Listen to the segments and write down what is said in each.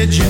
religion.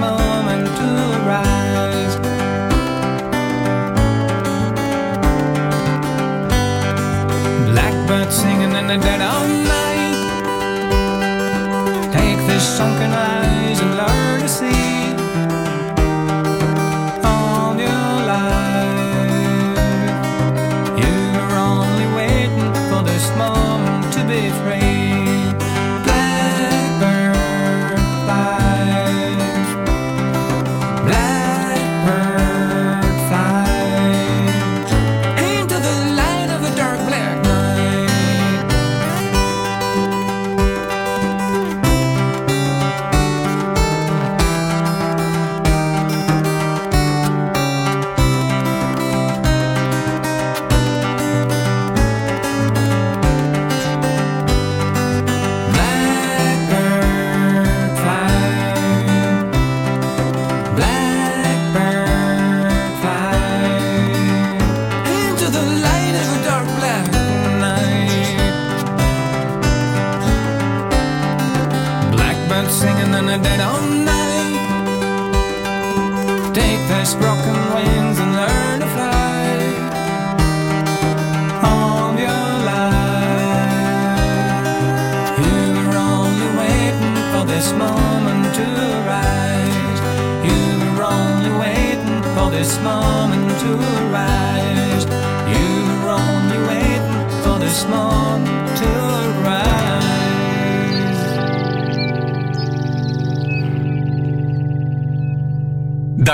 moment to arise. Blackbird singing in the dead of night. Take this sunken eye.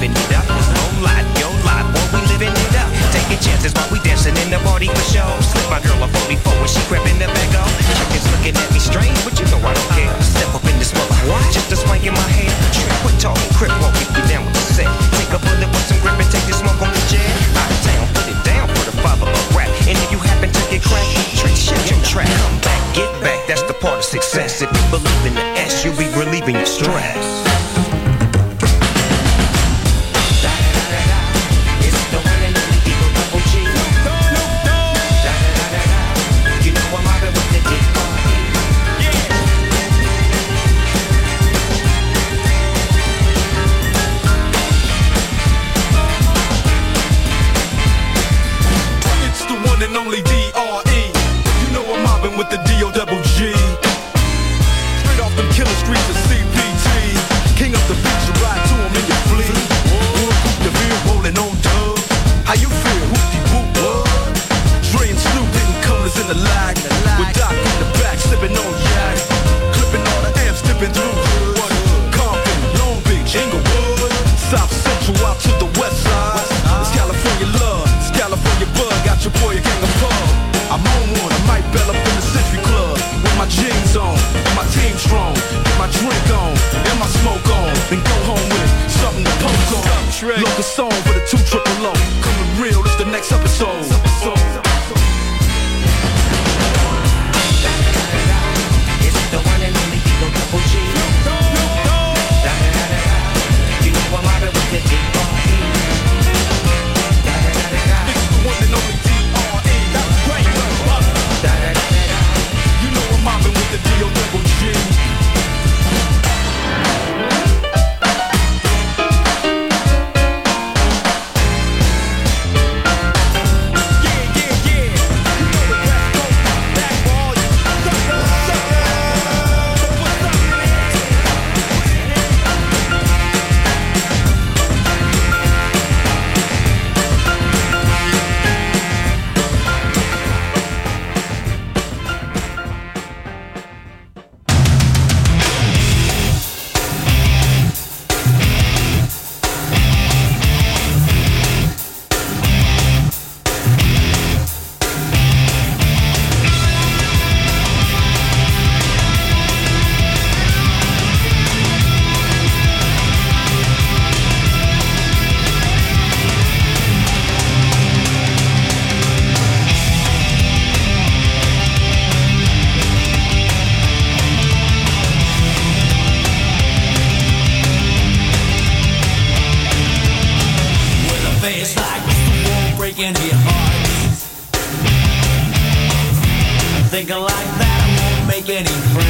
Giving it up. No lie, yo lie, boy, we living it up. Taking chances while we dancing in the party for show. Slip my girl a 44 when she crept in the back up. Chickens looking at me strange, but you know I don't care. Step up in this mother, just a swank in my hair. Trick, quit talking, crip walk, if you down with the set. Take a bullet with some grip and take the smoke on the jet. Out of town, put it down for the father of rap. And if you happen to get cracked, trick, shit your track. Come back, get back, that's the part of success. If you believe in the S, you'll be relieving your stress. in France.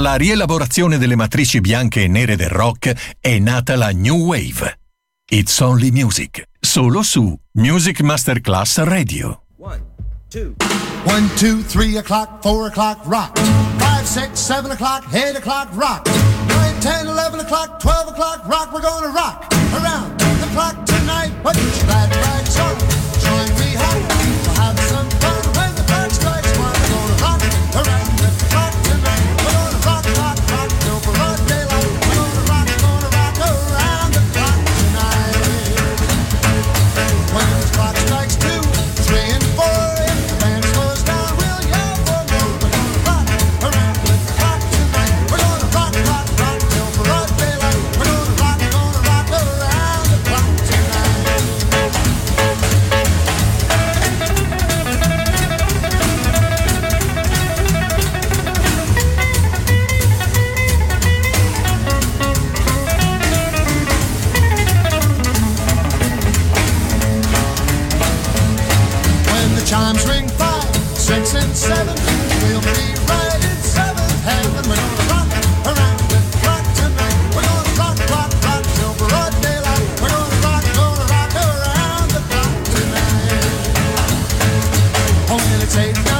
Dalla rielaborazione delle matrici bianche e nere del rock è nata la New Wave. It's Only Music, solo su Music Masterclass Radio. One, two, One, two three o'clock, 4 o'clock, rock. Five, six, seven o'clock, 8 o'clock, rock. Nine, ten, eleven o'clock, twelve o'clock, rock. We're gonna rock around the clock tonight. Put your glad rags on, join me home. take